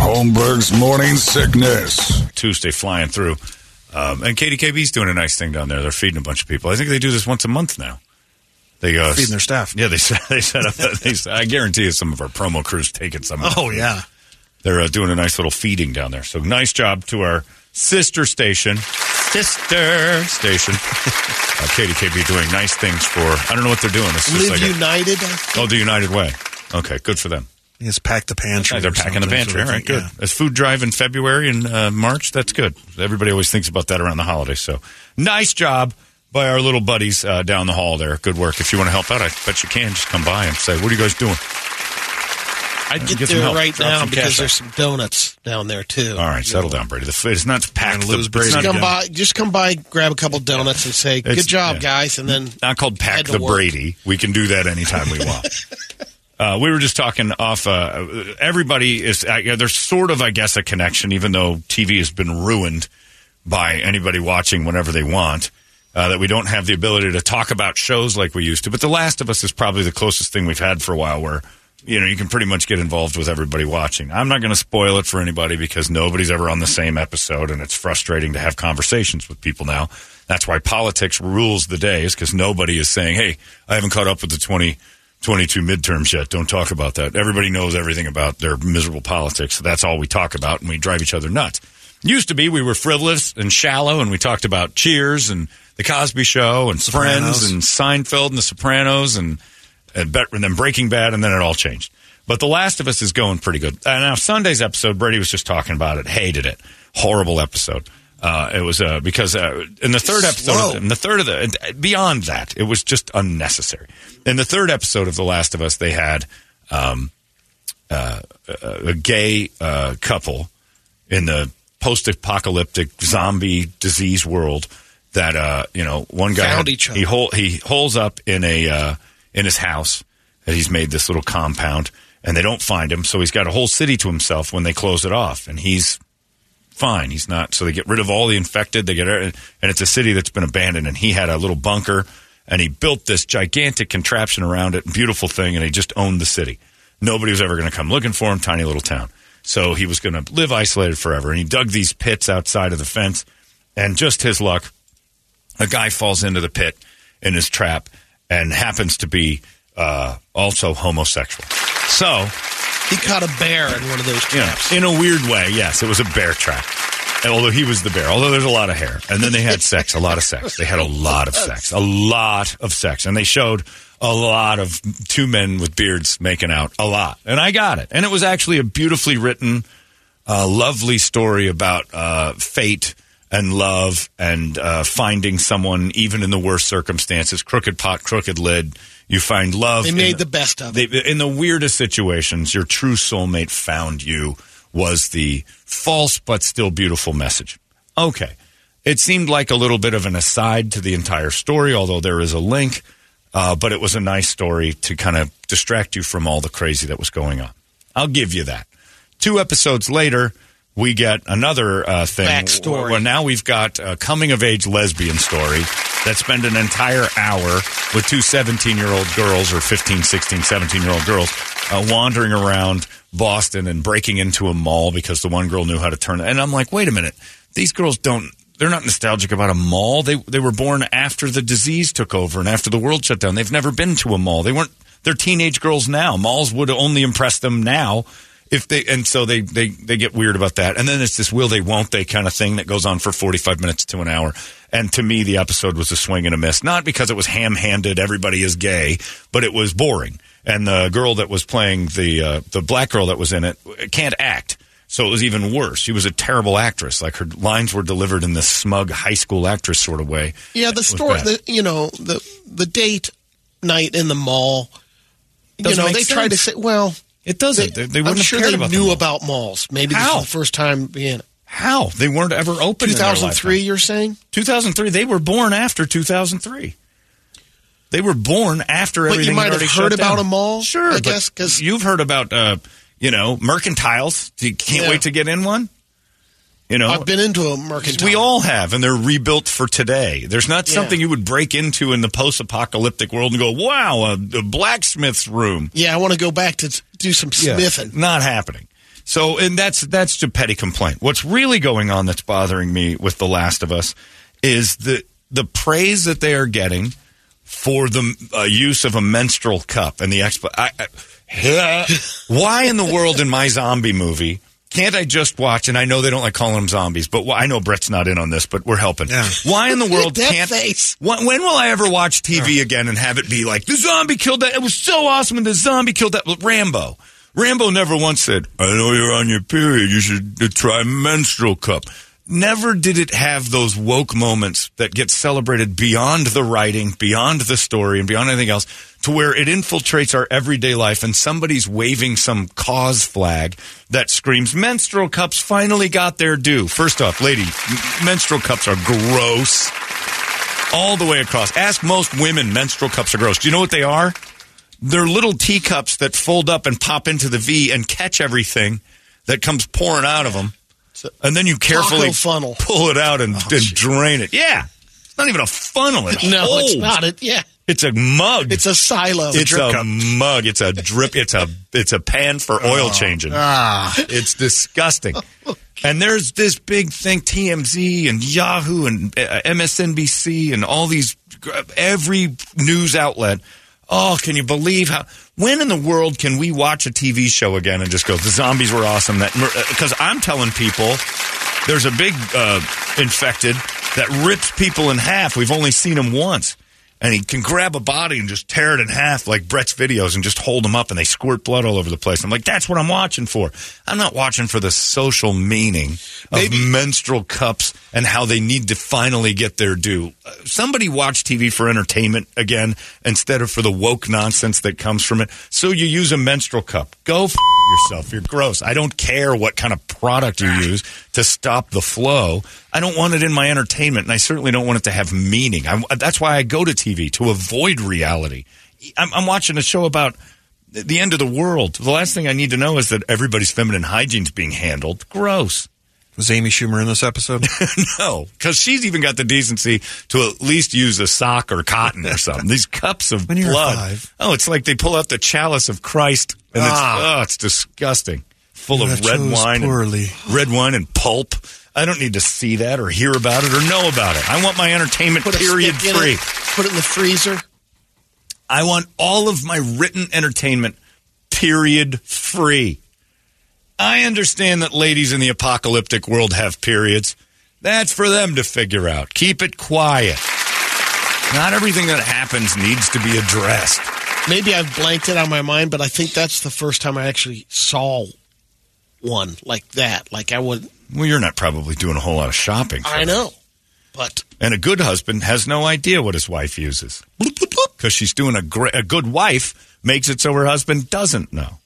Holmberg's morning sickness. Tuesday flying through. Um, and KDKB's doing a nice thing down there. They're feeding a bunch of people. I think they do this once a month now. They uh, Feeding their staff. Yeah, they set, they set up. They, I guarantee you, some of our promo crews taking some. Of Oh them. yeah. they're uh, doing a nice little feeding down there. So nice job to our sister station, sister station. uh, KDKB doing nice things for. I don't know what they're doing. It's just Live like United. I think. oh, the United Way. Okay, good for them. It's pack the pantry. They're packing the pantry. sort All of right, good. yeah. As food drive in February and uh, March, that's good. Everybody always thinks about that around the holidays. So nice job by our little buddies uh, down the hall there. Good work. If you want to help out, I bet you can. Just come by and say, "What are you guys doing?" I'd Get get, some there help. right Drop now because cash there's some donuts down there too. All right, settle down, Brady. The food is not packed. lose the, Brady Just come by, just come by, grab a couple donuts, and say, It's- "Good job, yeah. guys," and then not called pack the work. Brady. We can do that anytime we want. Uh, we were just talking off. Uh, everybody is. Uh, there's sort of, I guess, a connection, even though TV has been ruined by anybody watching whenever they want. Uh, that we don't have the ability to talk about shows like we used to. But The Last of Us is probably the closest thing we've had for a while, where you know you can pretty much get involved with everybody watching. I'm not going to spoil it for anybody because nobody's ever on the same episode, and it's frustrating to have conversations with people now. That's why politics rules the day, is because nobody is saying, "Hey, I haven't caught up with the 20." 22 midterms yet. Don't talk about that. Everybody knows everything about their miserable politics. That's all we talk about, and we drive each other nuts. Used to be we were frivolous and shallow, and we talked about Cheers and The Cosby Show and Sopranos. Friends and Seinfeld and The Sopranos and, and, and then Breaking Bad, and then it all changed. But The Last of Us is going pretty good. Uh, now, Sunday's episode, Brady was just talking about it, hated it. Horrible episode. Uh, it was uh, because uh, in the third episode, Slow. of, in the third of the beyond that, it was just unnecessary. In the third episode of The Last of Us, they had um, uh, a, a gay uh, couple in the post-apocalyptic zombie disease world that uh, you know one guy Found had- each other. he hole, he holes up in a uh, in his house that he's made this little compound and they don't find him so he's got a whole city to himself when they close it off and he's fine. He's not so they get rid of all the infected. They get and it's a city that's been abandoned and he had a little bunker and he built this gigantic contraption around it beautiful thing and he just owned the city. Nobody was ever going to come looking for him tiny little town. So he was going to live isolated forever and he dug these pits outside of the fence and just his luck a guy falls into the pit in his trap and happens to be uh, also homosexual. So, He caught a bear in one of those traps. in a weird way, yes, it was a bear trap. And although he was the bear, although there's a lot of hair. And then they had sex, a lot of sex. They had a lot of sex, a lot of sex. And they showed a lot of two men with beards making out, a lot. And I got it. And it was actually a beautifully written, uh, lovely story about uh, fate and love and uh, finding someone even in the worst circumstances. Crooked pot, crooked lid. You find love. They made the best of they, it. in the weirdest situations, your true soulmate found you was the false but still beautiful message. Okay. It seemed like a little bit of an aside to the entire story, although there is a link, uh, but it was a nice story to kind of distract you from all the crazy that was going on. I'll give you that. Two episodes later, we get another uh, thing. Backstory. Well, now we've got a coming of age lesbian story that spend an entire hour with two 17 year old girls or 15, 16, 17 year old girls uh, wandering around Boston and breaking into a mall because the one girl knew how to turn. It. And I'm like, wait a minute, these girls don't. They're not nostalgic about a mall. They they were born after the disease took over and after the world shut down. They've never been to a mall. They weren't. They're teenage girls now. Malls would only impress them now if they and so they they they get weird about that and then it's this will they won't they kind of thing that goes on for 45 minutes to an hour and to me the episode was a swing and a miss not because it was ham-handed everybody is gay but it was boring and the girl that was playing the uh, the black girl that was in it can't act so it was even worse she was a terrible actress like her lines were delivered in this smug high school actress sort of way Yeah, the story, the, you know, the the date night in the mall. You Doesn't know, make they tried to say, well, it doesn't they, they wouldn't I'm have sure cared they about knew them. about malls. Maybe How? this is the first time being how they weren't ever open in 2003. You're saying, 2003. They were born after 2003. They were born after But you might have heard about down. a mall, Sure, I but guess, 'cause- you've heard about, uh, you know, mercantiles. You can't Yeah. wait to get in one. You know, I've been into a mercantile. we all have, and they're rebuilt for today. There's not Yeah. something you would break into in the post-apocalyptic world and go, "Wow, a, a blacksmith's room." Yeah, I want to go back to do some smithing. Not happening. So, and that's that's a petty complaint. What's really going on that's bothering me with The Last of Us is the the praise that they are getting for the uh, use of a menstrual cup and the expo. I, I, why in the world in my zombie movie can't I just watch? And I know they don't like calling them zombies, but wh- I know Brett's not in on this, but we're helping. Yeah. Why in the world That can't? face. When, when will I ever watch TV again and have it be like the zombie killed that? It was so awesome when the zombie killed that Rambo. Rambo never once said, "I know you're on your period. You should try menstrual cup." Never did it have those woke moments that get celebrated beyond the writing, beyond the story, and beyond anything else, to where it infiltrates our everyday life and somebody's waving some cause flag that screams, menstrual cups finally got their due. First off, lady, menstrual cups are gross all the way across. Ask most women, menstrual cups are gross. Do you know what they are? They're little teacups that fold up and pop into the V and catch everything that comes pouring out of them. And then you carefully funnel. pull it out and, and drain it. Yeah. It's not even a funnel. It No, it's not. It yeah, It's a mug. it's a silo. It's a mug. It's a drip. It's a it's a pan for oil changing. Ah, It's disgusting. And there's this big thing, TMZ and Yahoo and uh, MSNBC and all these, every news outlet. Oh, can you believe how? When in the world can we watch a TV show again and just go, the zombies were awesome? That because I'm telling people, there's a big uh, infected that rips people in half. We've only seen him once. And he can grab a body and just tear it in half like Brett's videos and just hold them up and they squirt blood all over the place. I'm like, that's what I'm watching for. I'm not watching for the social meaning of menstrual cups and how they need to finally get their due. Somebody watch TV for entertainment again instead of for the woke nonsense that comes from it. So you use a menstrual cup. Go f- yourself. You're gross. I don't care what kind of product you ah. use to stop the flow. I don't want it in my entertainment, and I certainly don't want it to have meaning. I, that's why I go to TV to avoid reality. I'm, I'm watching a show about the end of the world. The last thing I need to know is that everybody's feminine hygiene's being handled. Gross. Was Amy Schumer in this episode? no, because she's even got the decency to at least use a sock or cotton or something. These cups of When you're blood. five. Oh, it's like they pull out the chalice of Christ, and Ah. it's oh, it's disgusting. Full You of red wine, poorly. and, red wine and pulp. I don't need to see that or hear about it or know about it. I want my entertainment Put period stick free. it, put it in the freezer. I want all of my written entertainment period free. I understand that ladies in the apocalyptic world have periods. That's for them to figure out. Keep it quiet. Not everything that happens needs to be addressed. Maybe I've blanked it on my mind, but I think that's the first time I actually saw one like that. Like I would, Well, you're not probably doing a whole lot of shopping. I know, but And a good husband has no idea what his wife uses because she's doing a great. A good wife makes it so her husband doesn't know.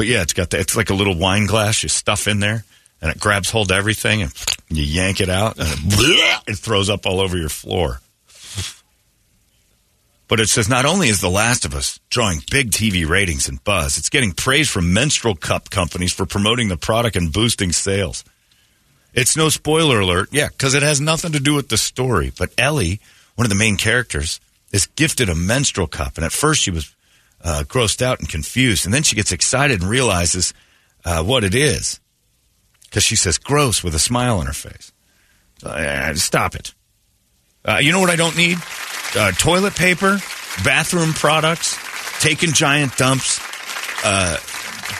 But yeah, it's got the, it's like a little wine glass you stuff in there, and it grabs hold of everything, and you yank it out, and it, it throws up all over your floor. But it says not only is The Last of Us drawing big TV ratings and buzz, it's getting praise from menstrual cup companies for promoting the product and boosting sales. It's no spoiler alert, yeah, because it has nothing to do with the story. But Ellie, one of the main characters, is gifted a menstrual cup, and at first she was uh, grossed out and confused. And then she gets excited and realizes uh, what it is because she says gross with a smile on her face. Uh, stop it. Uh, you know what I don't need? Uh, toilet paper, bathroom products, taking giant dumps, uh,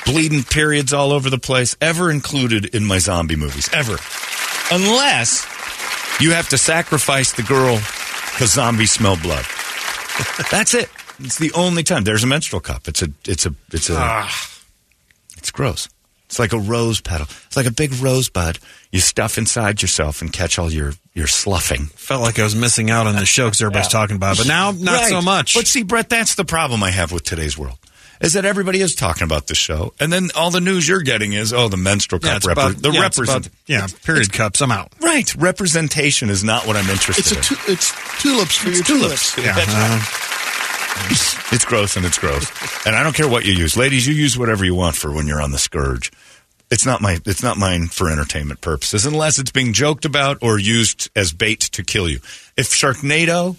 bleeding periods all over the place, ever included in my zombie movies. Ever. Unless you have to sacrifice the girl because zombies smell blood. That's it. It's the only time. There's a menstrual cup. It's a, it's a, it's a, it's gross. It's like a rose petal. It's like a big rosebud you stuff inside yourself and catch all your, your sloughing. Felt like I was missing out on the show because everybody's talking about it, but now not so much. But see, Brett, that's the problem I have with today's world. Is that everybody is talking about the show, and then all the news you're getting is, oh, the menstrual yeah, cup, it's repre- about, the yeah, represent, about- yeah, period cups. I'm out. right? Representation is not what I'm interested It's a in. it's tulips for your tulips. tulips. Yeah, That's uh, It's gross and it's gross. and I don't care what you use. Ladies, you use whatever you want for when you're on the scourge. It's not my it's not mine for entertainment purposes unless it's being joked about or used as bait to kill you. If Sharknado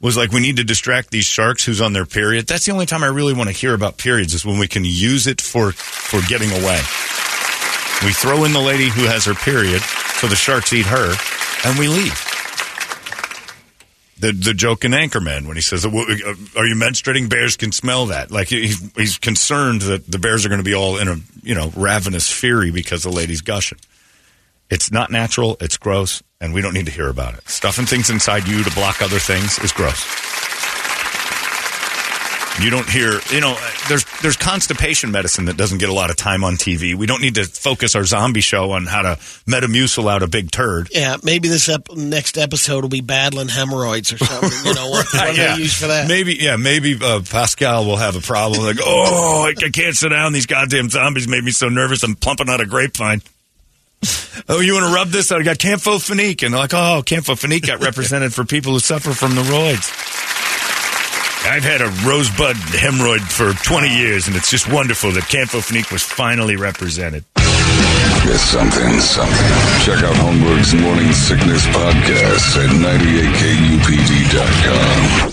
was like we need to distract these sharks who's on their period, that's the only time I really want to hear about periods is when we can use it for for getting away. We throw in the lady who has her period so the sharks eat her and we leave the the joke in Anchorman when he says, "Are you menstruating? Bears can smell that." Like he's concerned that the bears are going to be all in a you know ravenous fury because the lady's gushing. It's not natural. It's gross, and we don't need to hear about it. Stuffing things inside you to block other things is gross. You don't hear, you know, there's there's constipation medicine that doesn't get a lot of time on TV. We don't need to focus our zombie show on how to Metamucil out a big turd. Yeah, maybe this ep- next episode will be battling hemorrhoids or something. You know what? What they use for that? Maybe, yeah, maybe uh, Pascal will have a problem. Like, oh, I, I can't sit down. These goddamn zombies made me so nervous. I'm plumping out a grapevine. Oh, you want to rub this? I got Campho-Phenique. And they're like, oh, Campho-Phenique got represented for people who suffer from the roids. I've had a rosebud hemorrhoid for 20 years, and it's just wonderful that Campho-Phenique was finally represented. Something, something. Check out Holmberg's Morning Sickness Podcast at 98kupd.com.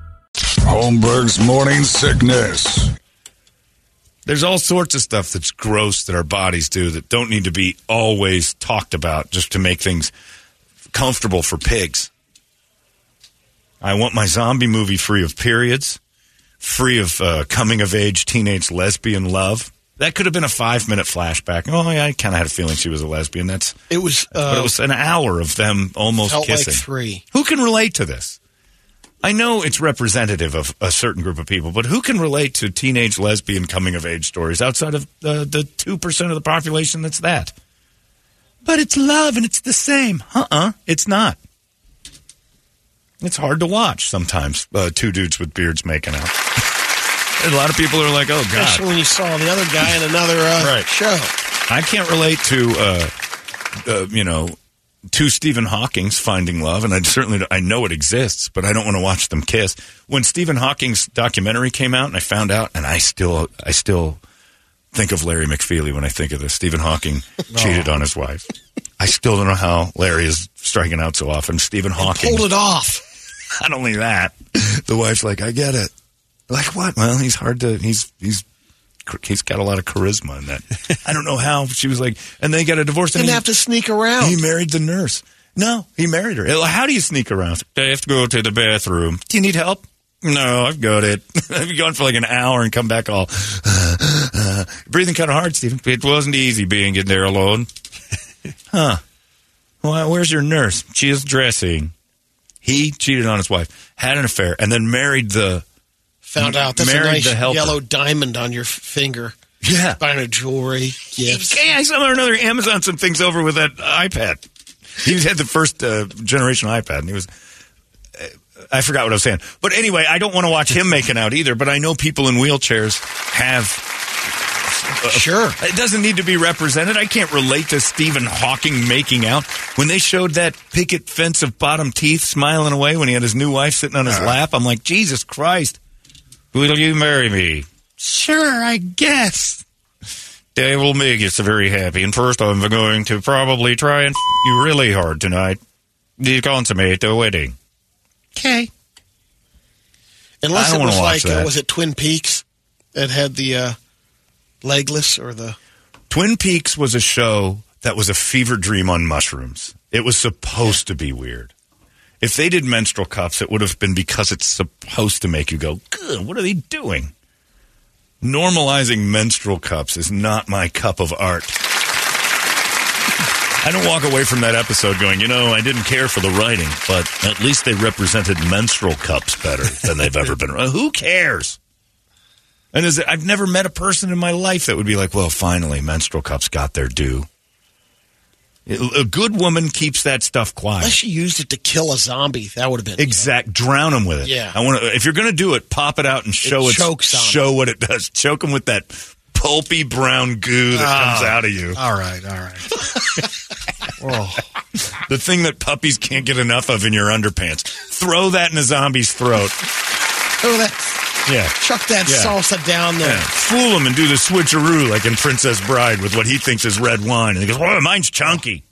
Holmberg's Morning Sickness. There's all sorts of stuff that's gross that our bodies do that don't need to be always talked about just to make things comfortable for pigs. I want my zombie movie free of periods, free of uh, coming of age teenage lesbian love. That could have been a five minute flashback. Oh, yeah, I kind of had a feeling she was a lesbian. That's It was. but it Uh, was an hour of them almost felt kissing. like three. Who can relate to this? I know it's representative of a certain group of people, but who can relate to teenage lesbian coming of age stories outside of uh, the 2% of the population that's that? But it's love and it's the same. Uh uh it's not. It's hard to watch sometimes, uh, two dudes with beards making out. a lot of people are like, oh, God. Especially when you saw the other guy in another uh, Right. show. I can't relate to, uh, uh, you know, to Stephen Hawking's Finding Love, and I certainly I know it exists, but I don't want to watch them kiss. When Stephen Hawking's documentary came out, and I found out, and I still I still think of Larry McFeely when I think of this. Stephen Hawking cheated oh. on his wife. I still don't know how Larry is striking out so often. Stephen Hawking Pulled it off. not only that, the wife's like, I get it. Like what? Well, he's hard to. He's he's he's got a lot of charisma in that. I don't know how. She was like, and they got a divorce. and Didn't he- have to sneak around. He married the nurse. No, he married her. How do you sneak around? I have to go to the bathroom. Do you need help? No, I've got it. I've gone for like an hour and come back all breathing kind of hard, Stephen. It wasn't easy being in there alone. huh? Well, where's your nurse? She is dressing. He cheated on his wife, had an affair, and then married the Found out that's a nice yellow diamond on your finger. yeah. Buying a jewelry, gifts. Yeah, I saw another Amazon some things over with that iPad. He had the first uh, generation iPad, and he was uh, I forgot what I was saying. But anyway, I don't want to watch him making out either. But I know people in wheelchairs have. Sure. It doesn't need to be represented. I can't relate to Stephen Hawking making out when they showed that picket fence of bottom teeth smiling away when he had his new wife sitting on his lap. I'm like, Jesus Christ, will you marry me? Sure, I guess. They will make you very happy. And first, I'm going to probably try and f- you really hard tonight. To consummate the wedding. Okay. Unless I don't it was wanna like, uh, was it Twin Peaks that had the uh, legless or the. Twin Peaks was a show that was a fever dream on mushrooms. It was supposed to be weird. If they did menstrual cups, it would have been because it's supposed to make you go, good, what are they doing? Normalizing menstrual cups is not my cup of art. I don't walk away from that episode going, you know, I didn't care for the writing, but at least they represented menstrual cups better than they've ever been. Who cares? And is it, I've never met a person in my life that would be like, well, finally, menstrual cups got their due. A good woman keeps that stuff quiet. Unless you used it to kill a zombie, that would have been. Exact. Drown them with it. Yeah. I want to. If you're going to do it, pop it out and show it. chokes on Show what it does. Choke them with that pulpy brown goo that Ah. comes out of you. All right, all right. oh, The thing that puppies can't get enough of in your underpants. Throw that in a zombie's throat. Oh, that, Yeah. chuck that Yeah. salsa down there. Yeah. Fool him and do the switcheroo like in Princess Bride with what he thinks is red wine. And he goes, "Oh, mine's chunky."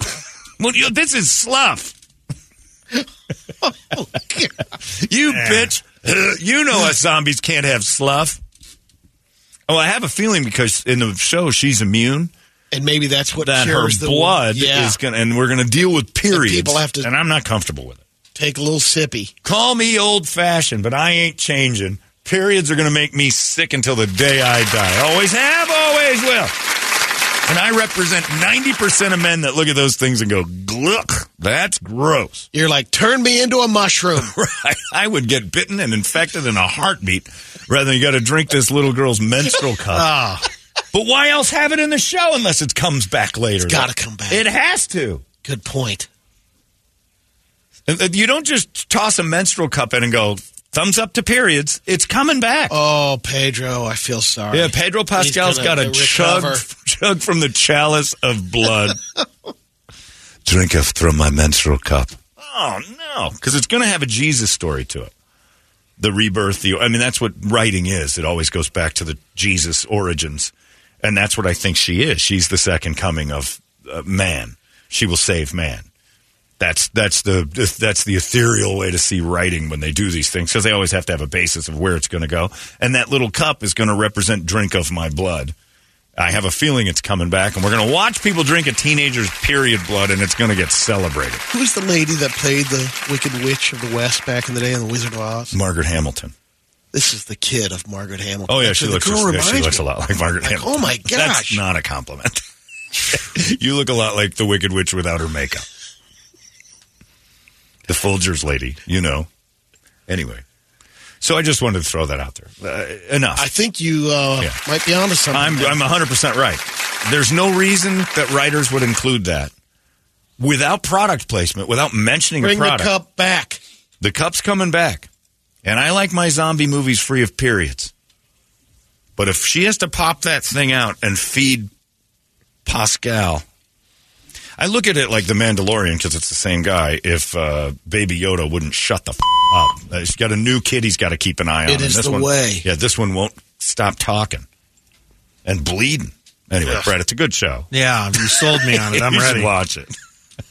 well, you, this is slough. Oh, You bitch. you know us zombies can't have slough. Oh, I have a feeling because in the show she's immune And maybe that's what that her the blood Yeah. is going to, and we're going to deal with periods. people have to- and I'm not comfortable with it. Take a little sippy. Call me old fashioned, but I ain't changing. Periods are going to make me sick until the day I die. Always have, always will. And I represent 90% of men that look at those things and go, gluck, that's gross. You're like, turn me into a mushroom. Right. I would get bitten and infected in a heartbeat rather than you got to drink this little girl's menstrual cup. Ah, But why else have it in the show unless it comes back later? It's gotta come back. It has to. good point. Uh, You don't just toss a menstrual cup in and go, thumbs up to periods. It's coming back. Oh, Pedro, I feel sorry. Yeah, Pedro Pascal's got a chug, chug from the chalice of blood. Drinketh from my menstrual cup. Oh, no. Because it's going to have a Jesus story to it. The rebirth. The, I mean, that's what writing is. It always goes back to the Jesus origins. And that's what I think she is. She's the second coming of uh, man. She will save man. That's that's the that's the ethereal way to see writing when they do these things because they always have to have a basis of where it's going to go. And that little cup is going to represent drink of my blood. I have a feeling it's coming back, and we're going to watch people drink a teenager's period blood, and it's going to get celebrated. Who's the lady that played the Wicked Witch of the West back in the day in The Wizard of Oz? Margaret Hamilton. This is the kid of Margaret Hamilton. Oh yeah, That's she looks yeah, she looks a lot like Margaret Like, Hamilton. oh my gosh, That's not a compliment. you look a lot like the Wicked Witch without her makeup. The Folgers lady, you know. Anyway, so I just wanted to throw that out there. Uh, enough. I think you uh, Yeah. might be onto something. I'm there. I'm 100% right. There's no reason that writers would include that without product placement, without mentioning Bring a product. Bring the cup back. The cup's coming back. And I like my zombie movies free of periods. But if she has to pop that thing out and feed Pascal, I look at it like the Mandalorian because it's the same guy. If uh, Baby Yoda wouldn't shut the f- up, uh, he's got a new kid he's got to keep an eye on. It is this the one, way. Yeah, this one won't stop talking and bleeding. Anyway, Brad, it's a good show. yeah, you sold me on it. I'm ready. watch it.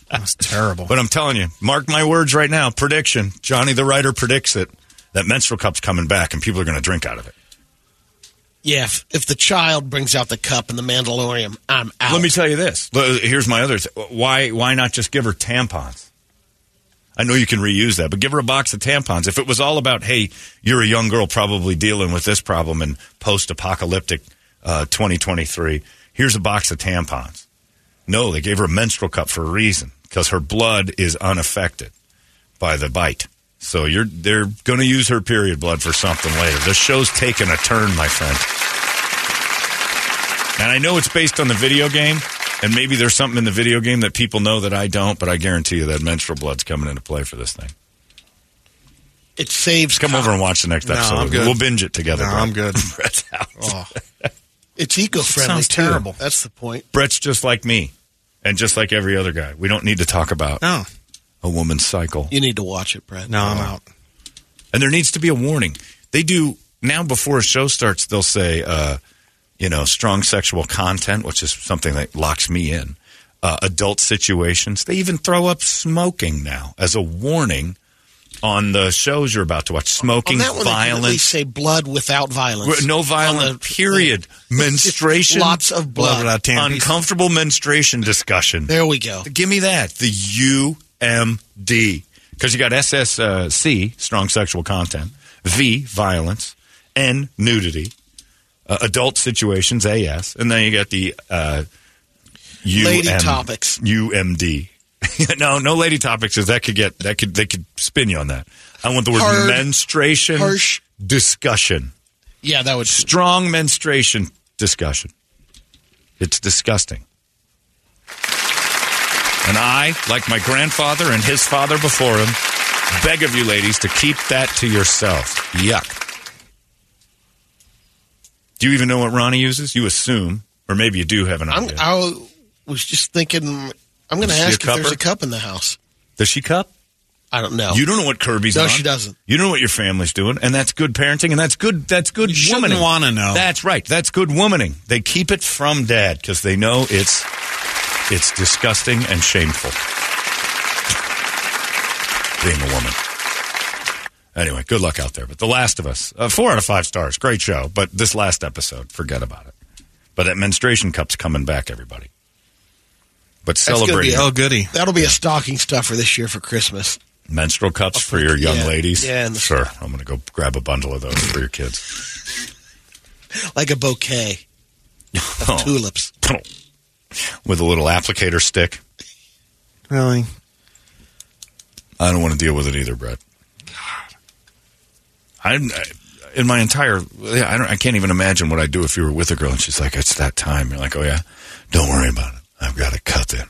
That was terrible. But I'm telling you, mark my words right now. Prediction: Johnny the writer predicts it that menstrual cup's coming back, and people are going to drink out of it. Yeah, if, if the child brings out the cup and the Mandalorian, I'm out. Let me tell you this. Here's my other. Th- why? Why not just give her tampons? I know you can reuse that, but give her a box of tampons. If it was all about, hey, you're a young girl probably dealing with this problem in post-apocalyptic uh, 2023. Here's a box of tampons. No, they gave her a menstrual cup for a reason because her blood is unaffected by the bite. So you're they're going to use her period blood for something later. This show's taken a turn, my friend. And I know it's based on the video game, and maybe there's something in the video game that people know that I don't, but I guarantee you that menstrual blood's coming into play for this thing. It saves. Come over and watch the next No, episode. I'm good. We'll binge it together. No, I'm good. Brett's out. Oh, It's eco-friendly. Sounds too. terrible. That's the point. Brett's just like me, and just like every other guy. We don't need to talk about no, a woman's cycle. You need to watch it, Brett. no, I'm out. And there needs to be a warning. They do now before a show starts. They'll say, uh, you know, strong sexual content, which is something that locks me in. Uh, adult situations. They even throw up smoking now as a warning on the shows you're about to watch. Smoking, On that one, they can violence, say blood without violence. no violence. the- period. Menstruation. Lots of Blood blood. uncomfortable menstruation discussion. There we go. Give me that. The UMD. Because you got SSC, strong sexual content, V, violence, N, nudity, uh, adult situations, AS, and then you got the uh, UM, Lady topics. UMD. no, no lady topics, because that could get, that could, they could spin you on that. I want the word Hard, menstruation harsh. discussion. Yeah, that would. Strong menstruation discussion. It's disgusting. And I, like my grandfather and his father before him, beg of you ladies to keep that to yourself. Yuck. Do you even know what Ronnie uses? You assume, or maybe you do have an I'm, idea. I was just thinking. I'm going to Is she a ask if there's a cup in the house. Does she cup? I don't know. You don't know what Kirby's No, on. she doesn't. You don't know what your family's doing, and that's good parenting, and that's good. That's good You shouldn't womaning. wanna know. That's right. That's good womaning. They keep it from dad because they know it's it's disgusting and shameful. Being a woman. Anyway, good luck out there. But The Last of Us, uh, four out of five stars, great show. But this last episode, forget about it. But that menstruation cup's coming back, everybody. But gonna celebrate be Oh, goody. That'll be a stocking stuffer this year for Christmas. menstrual cups for your young Yeah. ladies. Yeah, and the- sure. I'm going to go grab a bundle of those for your kids. Like a bouquet of Oh. tulips. With a little applicator stick. Really? I don't want to deal with it either, Brett. God. I'm I- in my entire. yeah, I don't. I can't even imagine what I'd do if you were with a girl and she's like, "It's that time." You're like, "Oh yeah, don't worry about it. I've got it cut in."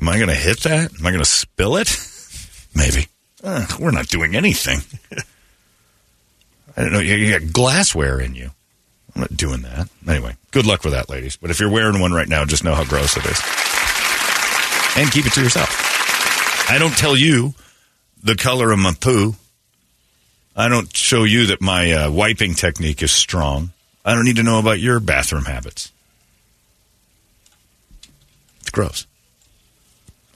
Am I going to hit that? Am I going to spill it? Maybe. Uh, we're not doing anything. I don't know. You, you got glassware in you. I'm not doing that. Anyway, good luck with that, ladies. But if you're wearing one right now, just know how gross it is. And keep it to yourself. I don't tell you the color of my poo. I don't show you that my uh, wiping technique is strong. I don't need to know about your bathroom habits. It's gross.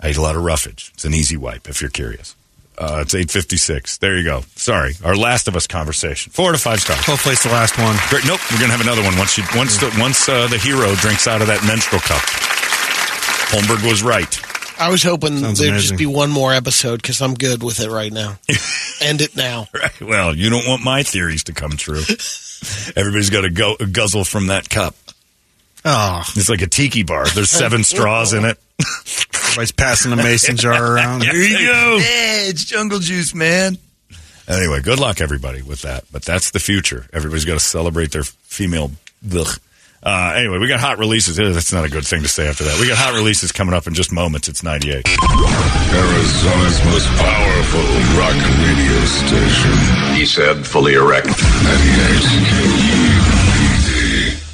I eat a lot of roughage. It's an easy wipe if you're curious. Uh, it's 856. There you go. Sorry. Our Last of Us conversation. Four to five stars. Hopefully it's the last one. Great. Nope. We're going to have another one once, you, once, the, once uh, the hero drinks out of that menstrual cup. Holmberg was right. I was hoping Sounds there'd amazing. just be one more episode because I'm good with it right now. End it now. Right. Well, you don't want my theories to come true. Everybody's got to go guzzle from that cup. Oh, It's like a tiki bar. There's seven straws in it. everybody's passing the mason jar around. Here you go. Yeah, it's jungle juice, man. Anyway, good luck, everybody, with that. But that's the future. Everybody's got to celebrate their female. Ugh. Uh, anyway, we got hot releases. Eh, That's not a good thing to say after that. We got hot releases coming up in just moments. It's 98. Arizona's most powerful rock radio station. He said, fully erect. 98